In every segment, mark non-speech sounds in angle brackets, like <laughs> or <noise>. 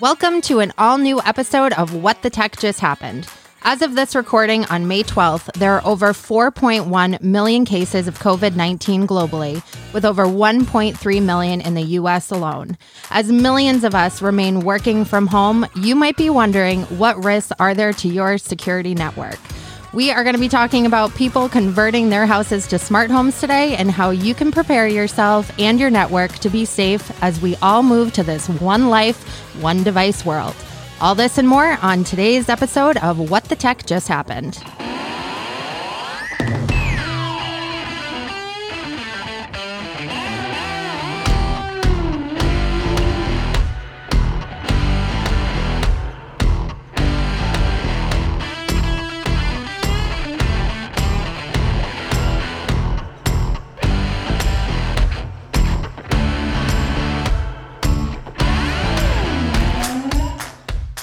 Welcome to an all new episode of What the Tech Just Happened. As of this recording on May 12th, there are over 4.1 million cases of COVID 19 globally, with over 1.3 million in the US alone. As millions of us remain working from home, you might be wondering what risks are there to your security network? We are going to be talking about people converting their houses to smart homes today and how you can prepare yourself and your network to be safe as we all move to this one life, one device world. All this and more on today's episode of What the Tech Just Happened.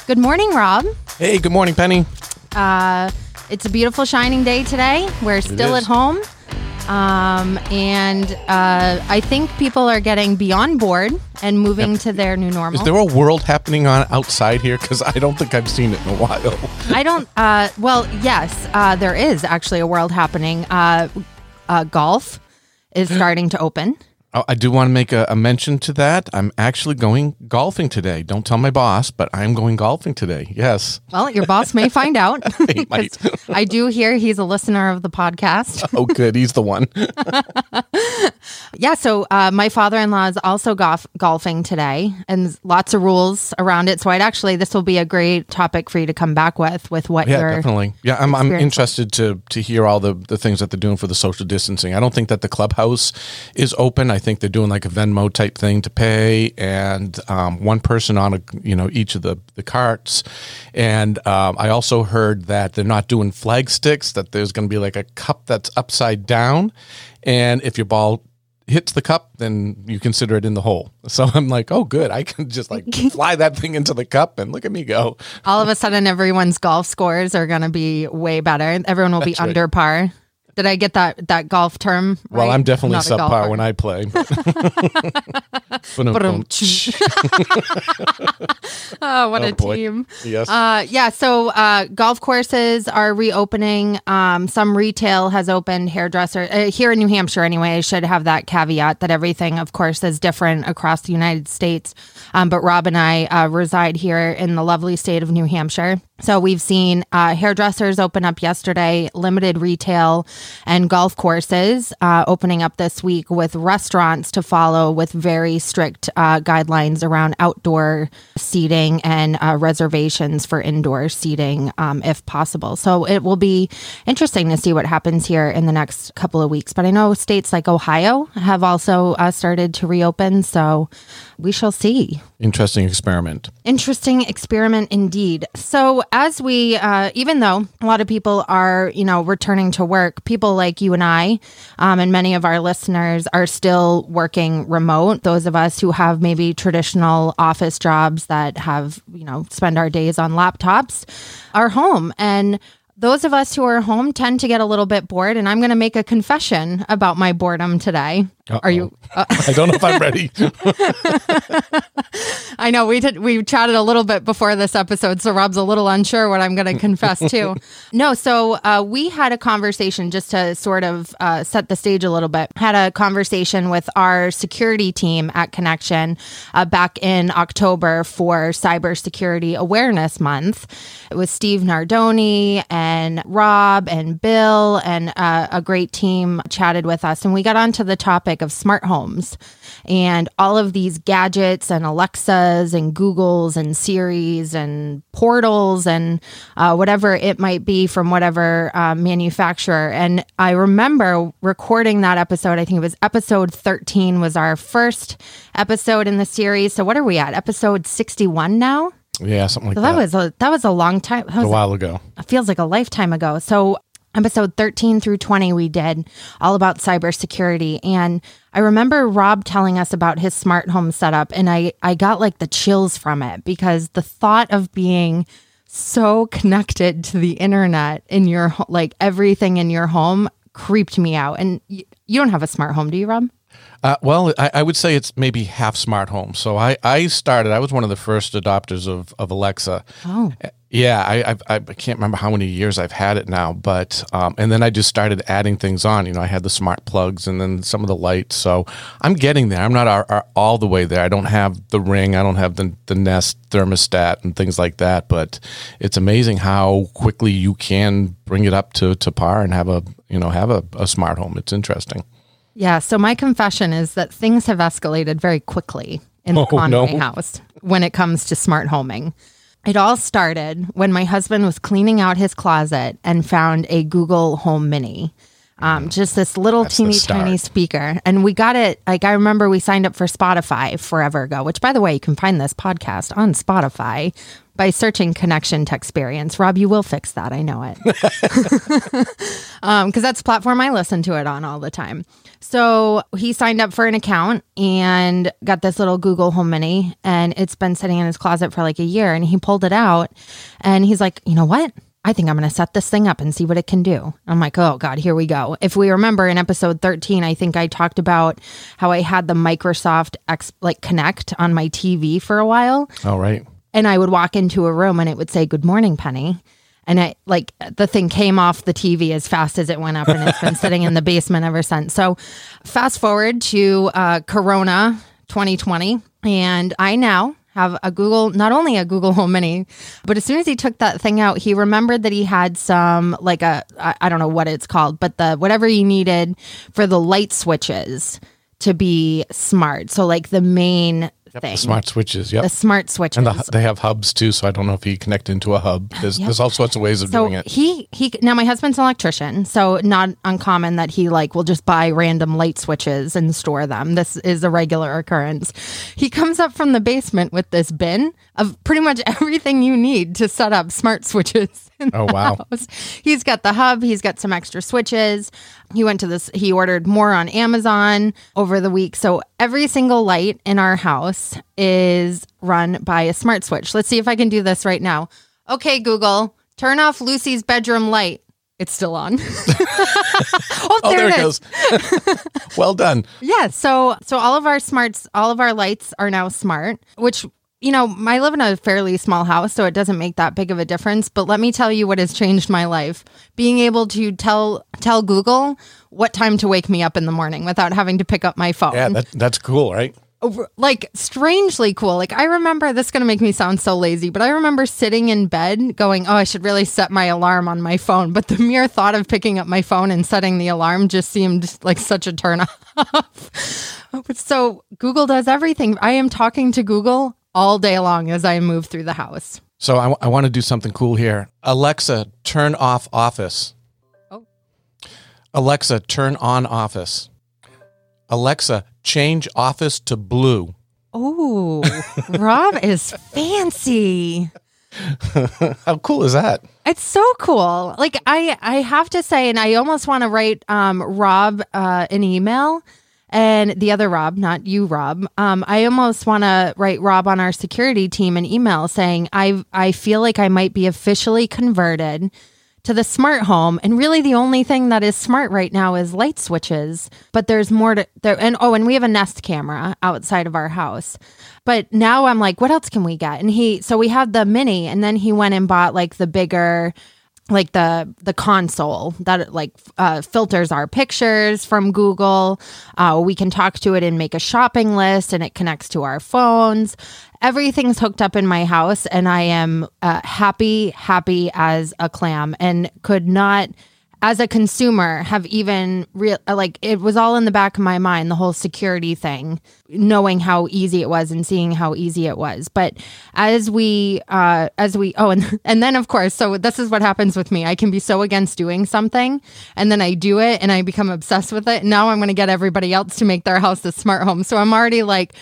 Good morning, Rob. Hey, good morning, Penny. Uh, it's a beautiful, shining day today. We're still at is. home. Um, and uh, I think people are getting beyond bored and moving to their new normal. Is there a world happening on outside here? Because I don't think I've seen it in a while. <laughs> I don't. Uh, well, yes, uh, there is actually a world happening. Uh, uh, golf is starting to open. Oh, I do want to make a, a mention to that. I'm actually going golfing today. Don't tell my boss, but I'm going golfing today. Yes. Well, your boss may find out. <laughs> <laughs> I do hear he's a listener of the podcast. <laughs> Oh, good. He's the one. Yeah, so uh, my father-in-law is also golf- golfing today, and lots of rules around it. So I'd actually this will be a great topic for you to come back with with what Yeah, you're. definitely. Yeah, I'm, I'm interested to to hear all the, the things that they're doing for the social distancing. I don't think that the clubhouse is open. I think they're doing like a Venmo type thing to pay, and um, one person on a you know each of the the carts. And um, I also heard that they're not doing flag sticks. That there's going to be like a cup that's upside down, and if your ball hits the cup, then you consider it in the hole. <laughs> So I'm like, oh, good. I can just like <laughs> fly that thing into the cup, and look at me go. All of a sudden, everyone's golf scores are going to be way better. Everyone will be right. under par. Did I get that that golf term? Right? Well. I'm definitely Not subpar when I play. <laughs> <laughs> Oh, what Oh, a boy. team! yes. Uh, yeah, so uh, golf courses are reopening. Um, some retail has opened. Hairdresser uh, here in New Hampshire, anyway. I should have that caveat that everything, of course, is different across the United States. Um, but Rob and I uh, reside here in the lovely state of New Hampshire. So we've seen uh, hairdressers open up yesterday, limited retail, and golf courses uh, opening up this week with restaurants to follow with very strict uh, guidelines around outdoor seating and uh, reservations for indoor seating um, if possible. So it will be interesting to see what happens here in the next couple of weeks. But I know states like Ohio have also uh, started to reopen. So we shall see. Interesting experiment. Interesting experiment indeed. So, as we, uh, even though a lot of people are, you know, returning to work, people like you and I, um, and many of our listeners are still working remote. Those of us who have maybe traditional office jobs that have, you know, spend our days on laptops are home. And those of us who are home tend to get a little bit bored. And I'm going to make a confession about my boredom today. Are you? Uh, I don't know if I'm ready. <laughs> I know we did we chatted a little bit before this episode, so Rob's a little unsure what I'm going to confess to. <laughs> No, so uh, we had a conversation just to sort of uh, set the stage a little bit. Had a conversation with our security team at Connection uh, back in October for Cybersecurity Awareness Month. It was Steve Nardoni and Rob and Bill and uh, a great team chatted with us, and we got onto the topic of smart homes and all of these gadgets and Alexas and Googles and Siris and portals and uh, whatever it might be from whatever uh, manufacturer. And I remember recording that episode. I think it was episode 13 was our first episode in the series. So what are we at? Episode 61 now? yeah, something like So that. that was a that was a long time. That a was while ago. it feels like a lifetime ago. So episode 13 through 20 we did all about cybersecurity and i remember rob telling us about his smart home setup and i i got like the chills from it because the thought of being so connected to the internet in your like everything in your home creeped me out and y- you don't have a smart home do you rob Uh, well, I, I would say it's maybe half smart home. So I, I started, I was one of the first adopters of, of Alexa. Oh. Yeah, I, I, I can't remember how many years I've had it now, but um, and then I just started adding things on. You know, I had the smart plugs and then some of the lights. So I'm getting there. I'm not our, our, all the way there. I don't have the ring. I don't have the the Nest thermostat and things like that. But it's amazing how quickly you can bring it up to, to par and have a you know have a, a smart home. It's interesting. Yeah. So my confession is that things have escalated very quickly in the Oh, Conway no. house when it comes to smart homing. It all started when my husband was cleaning out his closet and found a Google Home Mini. Um, just this little That's teeny tiny speaker. And we got it, like, I remember we signed up for Spotify forever ago, which, by the way, you can find this podcast on Spotify by searching Connection to Experience. Rob, you will fix that. I know it. because <laughs> <laughs> Um, that's the platform I listen to it on all the time. So he signed up for an account and got this little Google Home Mini, and it's been sitting in his closet for like a year. And he pulled it out, and he's like, "You know what? I think I'm going to set this thing up and see what it can do." I'm like, "Oh God, here we go." If we remember in episode 13, I think I talked about how I had the Microsoft X like Kinect on my TV for a while All right. and I would walk into a room and it would say "Good morning, Penny," and I like the thing came off the TV as fast as it went up, and it's been <laughs> sitting in the basement ever since. So, fast forward to uh, Corona 2020, and I now have a Google, not only a Google Home Mini, but as soon as he took that thing out, he remembered that he had some like a I, I don't know what it's called, but the whatever he needed for the light switches to be smart. So like the main The smart switches. Yep. the smart switches. and the, they have hubs too, so I don't know if you connect into a hub. <gasps> There's, there's all sorts of ways of so doing it. he he now my husband's an electrician so not uncommon that he like will just buy random light switches and store them this is a regular occurrence he comes up from the basement with this bin of pretty much everything you need to set up smart switches <laughs> Oh wow. house. he's got the hub he's got some extra switches he went to this he ordered more on amazon over the week so every single light in our house is run by a smart switch let's see if i can do this right now okay google turn off lucy's bedroom light it's still on <laughs> oh, Oh, there, there it it is goes. <laughs> well done. yeah. So so all of our smarts, all of our lights are now smart, which you know, I live in a fairly small house, so it doesn't make that big of a difference. But let me tell you what has changed my life: being able to tell tell Google what time to wake me up in the morning without having to pick up my phone. Yeah, that, that's cool, right? like strangely cool. Like I remember this is going to make me sound so lazy, but I remember sitting in bed going, "Oh, I should really set my alarm on my phone." But the mere thought of picking up my phone and setting the alarm just seemed like such a turn <laughs> off. so Google does everything. I am talking to Google all day long as I move through the house. So I, want to do something cool here. Alexa, turn off Office. Oh. Alexa, turn on Office. Alexa, change Office to blue. Oh, Rob <laughs> is fancy. How cool is that? It's so cool. Like I, I have to say, and I almost want to write um, Rob uh, an email, and the other Rob, not you, Rob. Um, I almost want to write Rob on our security team an email saying I, I feel like I might be officially converted to the smart home, and really the only thing that is smart right now is light switches. But there's more to there, and oh, and we have a Nest camera outside of our house. But now I'm like, what else can we get? And he, so we had the mini, and then he went and bought like the bigger like the the console that like uh, filters our pictures from Google. Uh, we can talk to it and make a shopping list, and it connects to our phones. Everything's hooked up in my house, and I am uh, happy, happy as a clam, and could not. As a consumer, have even real like it was all in the back of my mind the whole security thing, knowing how easy it was and seeing how easy it was. But as we, uh, as we, oh, and <laughs> and then of course, so this is what happens with me. I can be so against doing something, and then I do it, and I become obsessed with it. Now I'm going to get everybody else to make their house a smart home. So I'm already like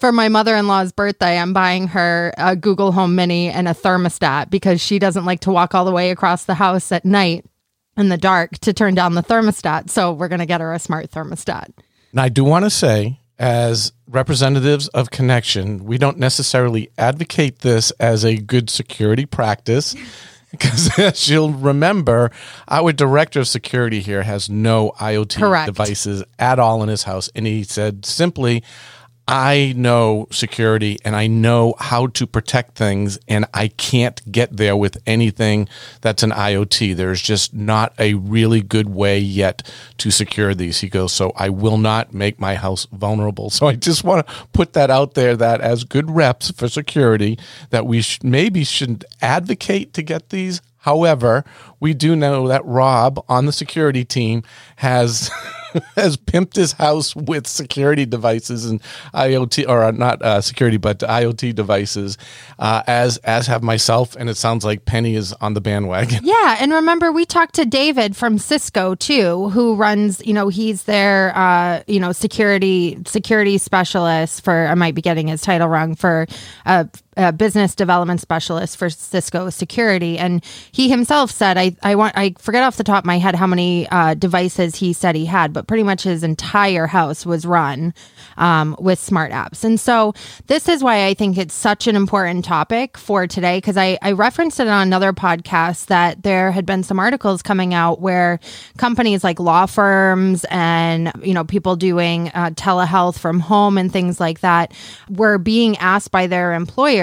for my mother-in-law's birthday i'm buying her a google home mini and a thermostat because she doesn't like to walk all the way across the house at night in the dark to turn down the thermostat so we're going to get her a smart thermostat And I do want to say, as representatives of Connection, we don't necessarily advocate this as a good security practice. <laughs> Because as you'll remember, our director of security here has no IoT Correct. devices at all in his house. And he said simply, I know security and I know how to protect things, and I can't get there with anything that's an IoT. There's just not a really good way yet to secure these. He goes, So I will not make my house vulnerable. So I just want to put that out there that as good reps for security, that we sh- maybe shouldn't advocate to get these. However, we do know that Rob on the security team has <laughs> <laughs> has pimped his house with security devices and IoT or not uh, security but IoT devices uh, as as have myself and it sounds like Penny is on the bandwagon. <laughs> Yeah, and remember we talked to David from Cisco too, who runs. You know, he's their uh, you know security security specialist for. I might be getting his title wrong for. Uh, business development specialist for Cisco security, and he himself said, "I I want I forget off the top of my head how many uh, devices he said he had, but pretty much his entire house was run um, with smart apps." And so this is why I think it's such an important topic for today because I I referenced it on another podcast that there had been some articles coming out where companies like law firms and you know people doing uh, telehealth from home and things like that were being asked by their employers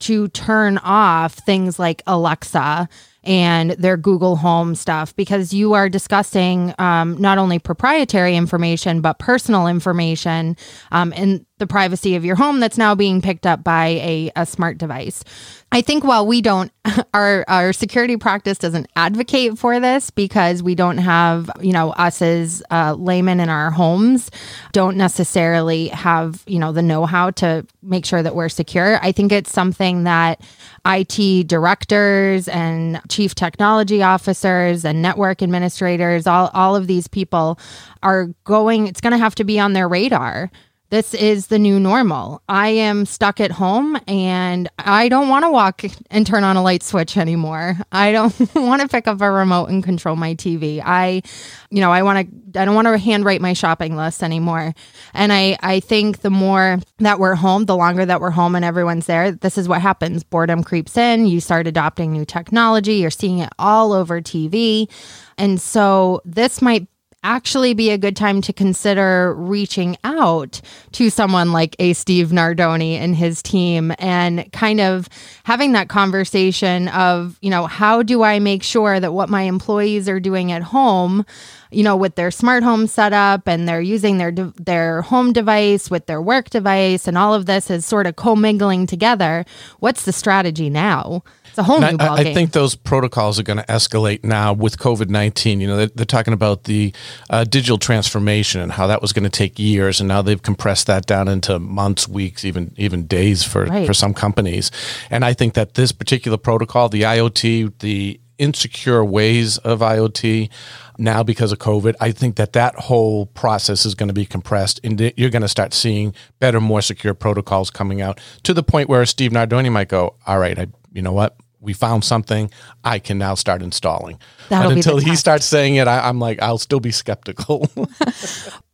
to turn off things like Alexa and their Google Home stuff because you are discussing um, not only proprietary information but personal information um, in the privacy of your home that's now being picked up by a, a smart device. I think while we don't, <laughs> our our security practice doesn't advocate for this because we don't have, you know, us as uh, laymen in our homes don't necessarily have, you know, the know how to make sure that we're secure. I think it's something that IT directors and chief technology officers and network administrators, all all of these people are going. It's going to have to be on their radar this is the new normal. I am stuck at home and I don't want to walk and turn on a light switch anymore. I don't <laughs> want to pick up a remote and control my TV. I, you know, I want to, I don't want to handwrite my shopping list anymore. And I, I think the more that we're home, the longer that we're home and everyone's there, this is what happens. Boredom creeps in. You start adopting new technology. You're seeing it all over TV. And so this might actually be a good time to consider reaching out to someone like a Steve Nardoni and his team and kind of having that conversation of, you know, how do I make sure that what my employees are doing at home, you know, with their smart home setup and they're using their de- their home device with their work device and all of this is sort of commingling together. What's the strategy now? It's a whole And new I. I think those protocols are going to escalate now with COVID 19. You know, they're, they're talking about the uh, digital transformation and how that was going to take years. And now they've compressed that down into months, weeks, even even days for, Right. for some companies. And I think that this particular protocol, the IoT, the insecure ways of IoT now because of COVID, I think that that whole process is going to be compressed and you're going to start seeing better, more secure protocols coming out to the point where Steve Nardoni might go, all right, I, you know what? We found something. I can now start installing. That'll but until he starts saying it, I, I'm like, I'll still be skeptical. <laughs>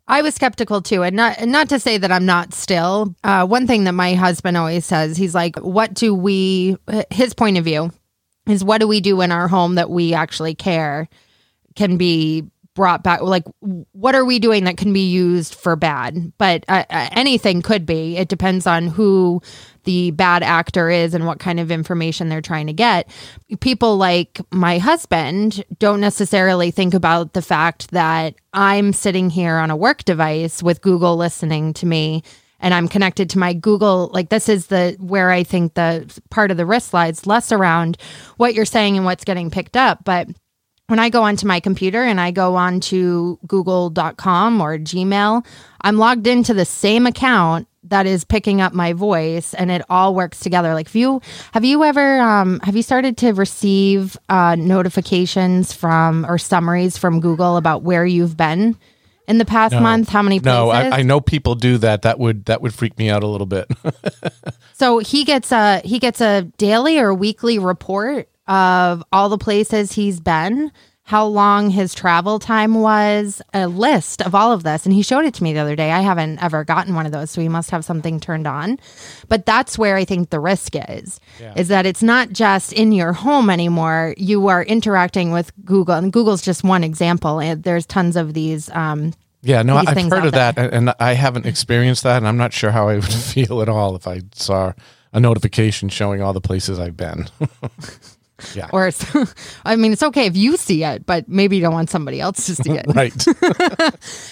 I was skeptical too, and not and not to say that I'm not still. Uh, one thing that my husband always says, he's like, "What do we?" His point of view is, "What do we do in our home that we actually care can be brought back? Like, what are we doing that can be used for bad? But uh, uh, anything could be. It depends on who the bad actor is and what kind of information they're trying to get. People like my husband don't necessarily think about the fact that I'm sitting here on a work device with Google listening to me and I'm connected to my Google. Like this is the where I think the part of the risk lies less around what you're saying and what's getting picked up, but when I go onto my computer and I go on to google.com or Gmail, I'm logged into the same account that is picking up my voice and it all works together. Like if you have you ever um, have you started to receive uh, notifications from or summaries from Google about where you've been in the past month? How many places? no, I, I know people do that. That would that would freak me out a little bit. <laughs> So he gets a he gets a daily or weekly report of all the places he's been, how long his travel time was, a list of all of this. And he showed it to me the other day. I haven't ever gotten one of those, so he must have something turned on. But that's where I think the risk is, yeah. is that it's not just in your home anymore. You are interacting with Google, and Google's just one example. And There's tons of these. Um, yeah, no, I've heard of there. that, and I haven't experienced that, and I'm not sure how I would <laughs> feel at all if I saw a notification showing all the places I've been. <laughs> Yeah. Or, <laughs> I mean, it's okay if you see it, but maybe you don't want somebody else to see it. <laughs> <laughs> right.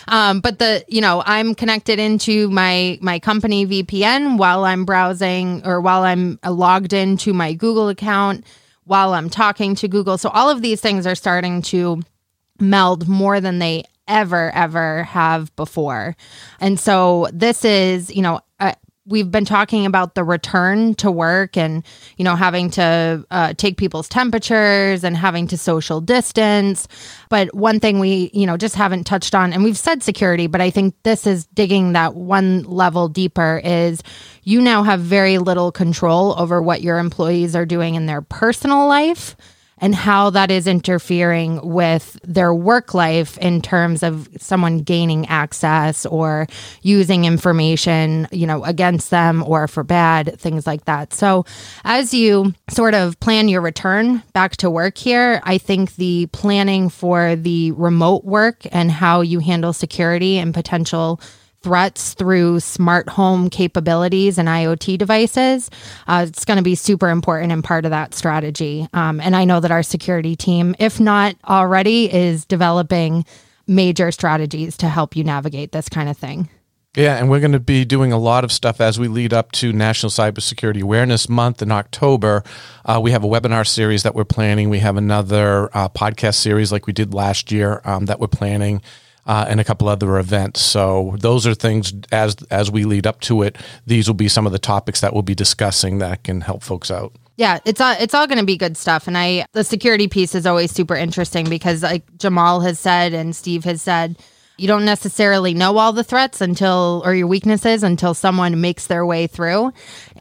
um, but the, you know, I'm connected into my my company VPN while I'm browsing or while I'm logged into my Google account, while I'm talking to Google. So all of these things are starting to meld more than they ever ever have before. And so this is, you know, we've been talking about the return to work and you know having to uh, take people's temperatures and having to social distance. But one thing we you know just haven't touched on and we've said security but i think this is digging that one level deeper is you now have very little control over what your employees are doing in their personal life and how that is interfering with their work life in terms of someone gaining access or using information, you know, against them or for bad, things like that. So, as you sort of plan your return back to work here, I think the planning for the remote work and how you handle security and potential threats through smart home capabilities and IoT devices. Uh, it's going to be super important and part of that strategy. Um, and I know that our security team, if not already, is developing major strategies to help you navigate this kind of thing. Yeah, and we're going to be doing a lot of stuff as we lead up to National Cybersecurity Awareness Month in October. Uh, we have a webinar series that we're planning. We have another uh, podcast series like we did last year um, that we're planning uh, and a couple other events. So those are things as as we lead up to it. These will be some of the topics that we'll be discussing that can help folks out. Yeah, it's all it's all going to be good stuff, and I the security piece is always super interesting because like Jamal has said and Steve has said, you don't necessarily know all the threats until or your weaknesses until someone makes their way through.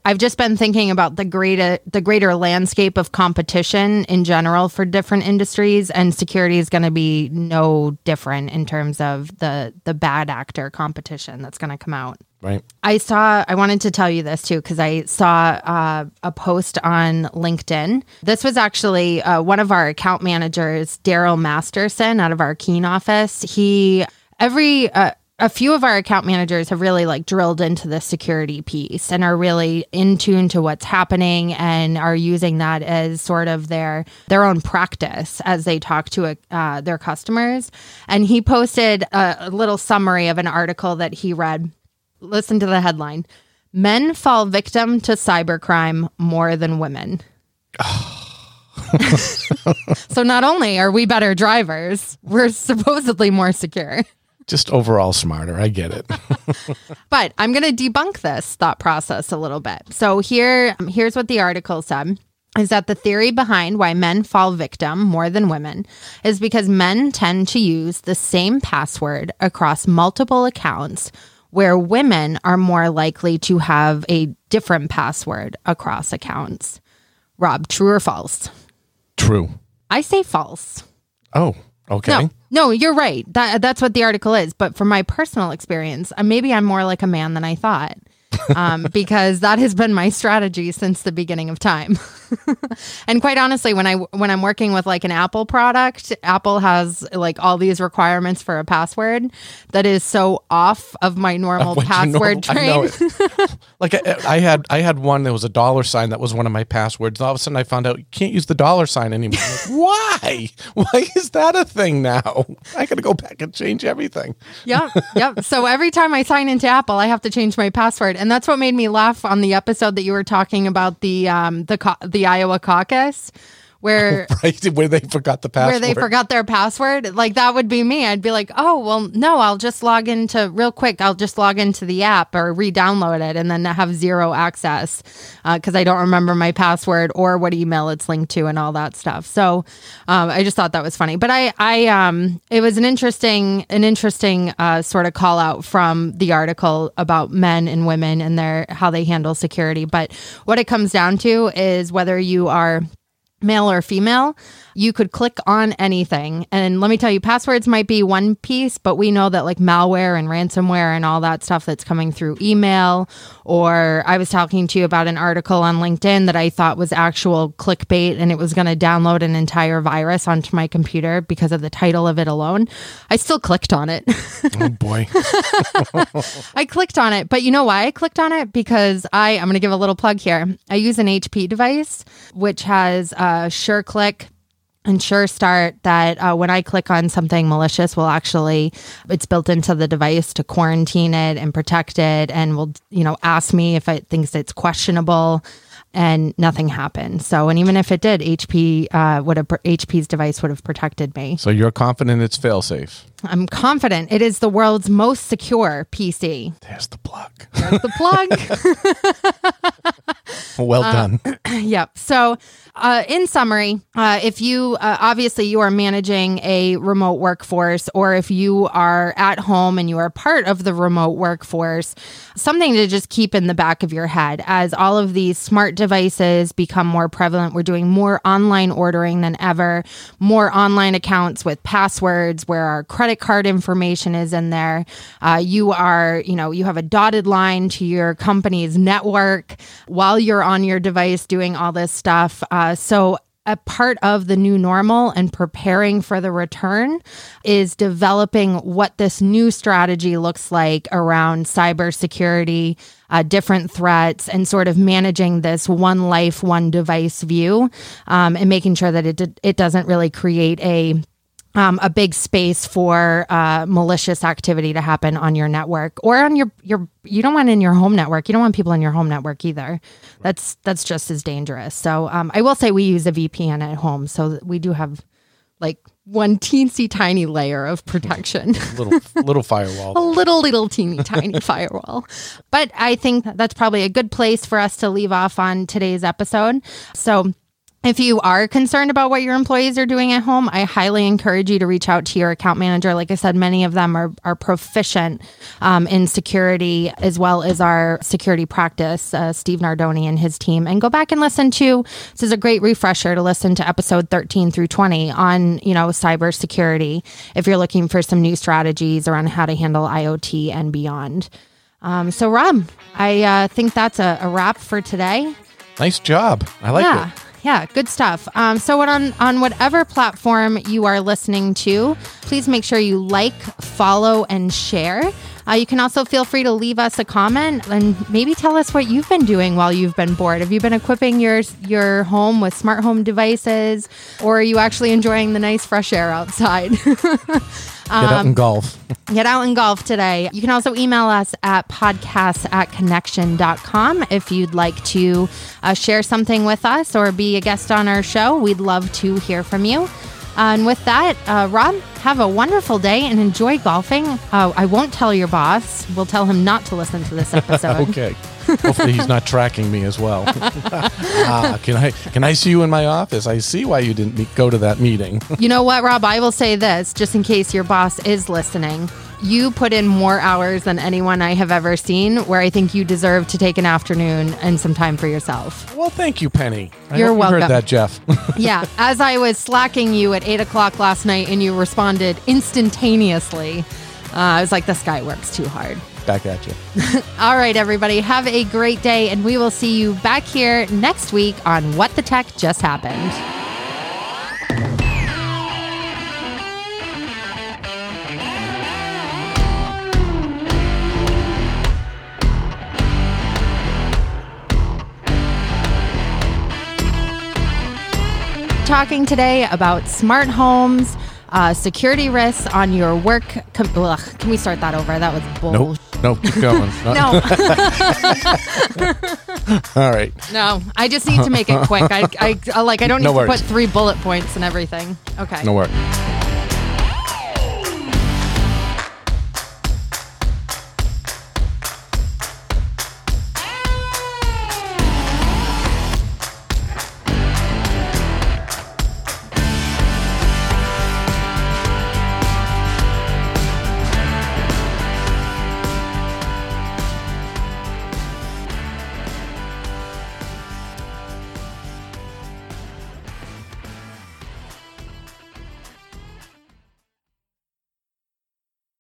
I've just been thinking about the greater the greater landscape of competition in general for different industries and security is going to be no different in terms of the the bad actor competition that's going to come out. Right. I saw, I wanted to tell you this too, because I saw uh, a post on LinkedIn. This was actually uh, one of our account managers, Daryl Masterson, out of our Keene office. He every uh, a few of our account managers have really like drilled into the security piece and are really in tune to what's happening and are using that as sort of their their own practice as they talk to uh, their customers. And he posted a, a little summary of an article that he read. Listen to the headline men fall victim to cybercrime more than women. <laughs> So not only are we better drivers we're supposedly more secure just overall smarter. I get it. <laughs> but I'm going to debunk this thought process a little bit. So here, um, here's what the article said is that the theory behind why men fall victim more than women is because men tend to use the same password across multiple accounts where women are more likely to have a different password across accounts. Rob, true or false? True. I say false. Oh, okay. No, no, you're right. That that's what the article is. But from my personal experience, uh, maybe I'm more like a man than I thought um, <laughs> because that has been my strategy since the beginning of time. <laughs> <laughs> and quite honestly, when I when I'm working with like an Apple product, Apple has like all these requirements for a password that is so off of my normal password train. <laughs> like I, I, had I had one that was a dollar sign that was one of my passwords. All of a sudden, I found out you can't use the dollar sign anymore. Like, <laughs> Why? Why is that a thing now? I got to go back and change everything. yep, yep. So every time I sign into Apple, I have to change my password, and that's what made me laugh on the episode that you were talking about the um the the Iowa caucus where <laughs> right? Where they forgot the password where they forgot their password? Like that would be me. I'd be like oh well no i'll just log into real quick i'll just log into the app or re-download it and then have zero access because uh, i don't remember my password or what email it's linked to and all that stuff. So um, i just thought that was funny. But i i um it was an interesting an interesting uh, sort of call out from the article about men and women and their how they handle security. But what it comes down to is whether you are male or female, you could click on anything. And let me tell you, passwords might be one piece, but we know that like malware and ransomware and all that stuff that's coming through email. Or I was talking to you about an article on LinkedIn that I thought was actual clickbait and it was going to download an entire virus onto my computer because of the title of it alone. I still clicked on it. oh boy. <laughs> <laughs> I clicked on it, but you know why I clicked on it? Because I, I'm going to give a little plug here. I use an HP device, which has uh, SureClick and Sure Start that uh, when I click on something malicious, will actually it's built into the device to quarantine it and protect it, and will you know ask me if it thinks it's questionable and nothing happened. So, and even if it did, HP uh, would have HP's device would have protected me. So you're confident it's failsafe. I'm confident it is the world's most secure PC. There's the plug. There's the plug. <laughs> well done. <clears throat> yep. So, uh, in summary, uh, if you uh, obviously you are managing a remote workforce, or if you are at home and you are part of the remote workforce, something to just keep in the back of your head as all of these smart devices become more prevalent. We're doing more online ordering than ever, more online accounts with passwords where our credit card information is in there. Uh, you are, you know, you have a dotted line to your company's network while you're on your device doing all this stuff. Uh, so a part of the new normal and preparing for the return is developing what this new strategy looks like around cybersecurity, uh, different threats, and sort of managing this one life, one device view, um, and making sure that it it doesn't really create a um, a big space for uh, malicious activity to happen on your network or on your your you don't want in your home network. You don't want people in your home network either. That's that's just as dangerous. So um, i will say we use a vpn at home. So we do have like one teensy tiny layer of protection. <laughs> Little little firewall. <laughs> A little little teeny tiny <laughs> firewall. But i think that's probably a good place for us to leave off on today's episode. So if you are concerned about what your employees are doing at home, I highly encourage you to reach out to your account manager. Like I said, many of them are, are proficient um, in security as well as our security practice, uh, Steve Nardoni and his team. And go back and listen to this is a great refresher to listen to episode 13 through 20 on, you know, cybersecurity if you're looking for some new strategies around how to handle IoT and beyond. Um, so, Rob, I uh, think that's a, a, wrap for today. Nice job. I like yeah. it. Yeah, good stuff. Um, so, on on whatever platform you are listening to, please make sure you like, follow, and share. Uh, you can also feel free to leave us a comment and maybe tell us what you've been doing while you've been bored. Have you been equipping your your home with smart home devices, or are you actually enjoying the nice fresh air outside? <laughs> Get out and um, golf. get out and golf today. You can also email us at podcasts at connection.com if you'd like to uh, share something with us or be a guest on our show. We'd love to hear from you. Uh, and with that, uh, Rob, have a wonderful day and enjoy golfing. Uh, I won't tell your boss. We'll tell him not to listen to this <laughs> episode. okay. Hopefully, he's not tracking me as well. <laughs> ah, can I can I see you in my office? I see why you didn't meet, go to that meeting. you know what, Rob? I will say this, just in case your boss is listening. You put in more hours than anyone I have ever seen, where I think you deserve to take an afternoon and some time for yourself. Well, thank you, Penny. I You're welcome. You heard that, Jeff. <laughs> yeah, as I was slacking you at eight o'clock last night, and you responded instantaneously. Uh, I was like, this guy works too hard back at you. <laughs> All right, everybody. Have a great day, and we will see you back here next week on What the Tech Just Happened. Talking today about smart homes uh, security risks on your work. Com- ugh, can we start that over? That was bull. Nope. Nope. Keep going. <laughs> no. <laughs> All right. No, I just need to make it quick. I, I like. I don't need no to worries. put three bullet points and everything. Okay. No worries.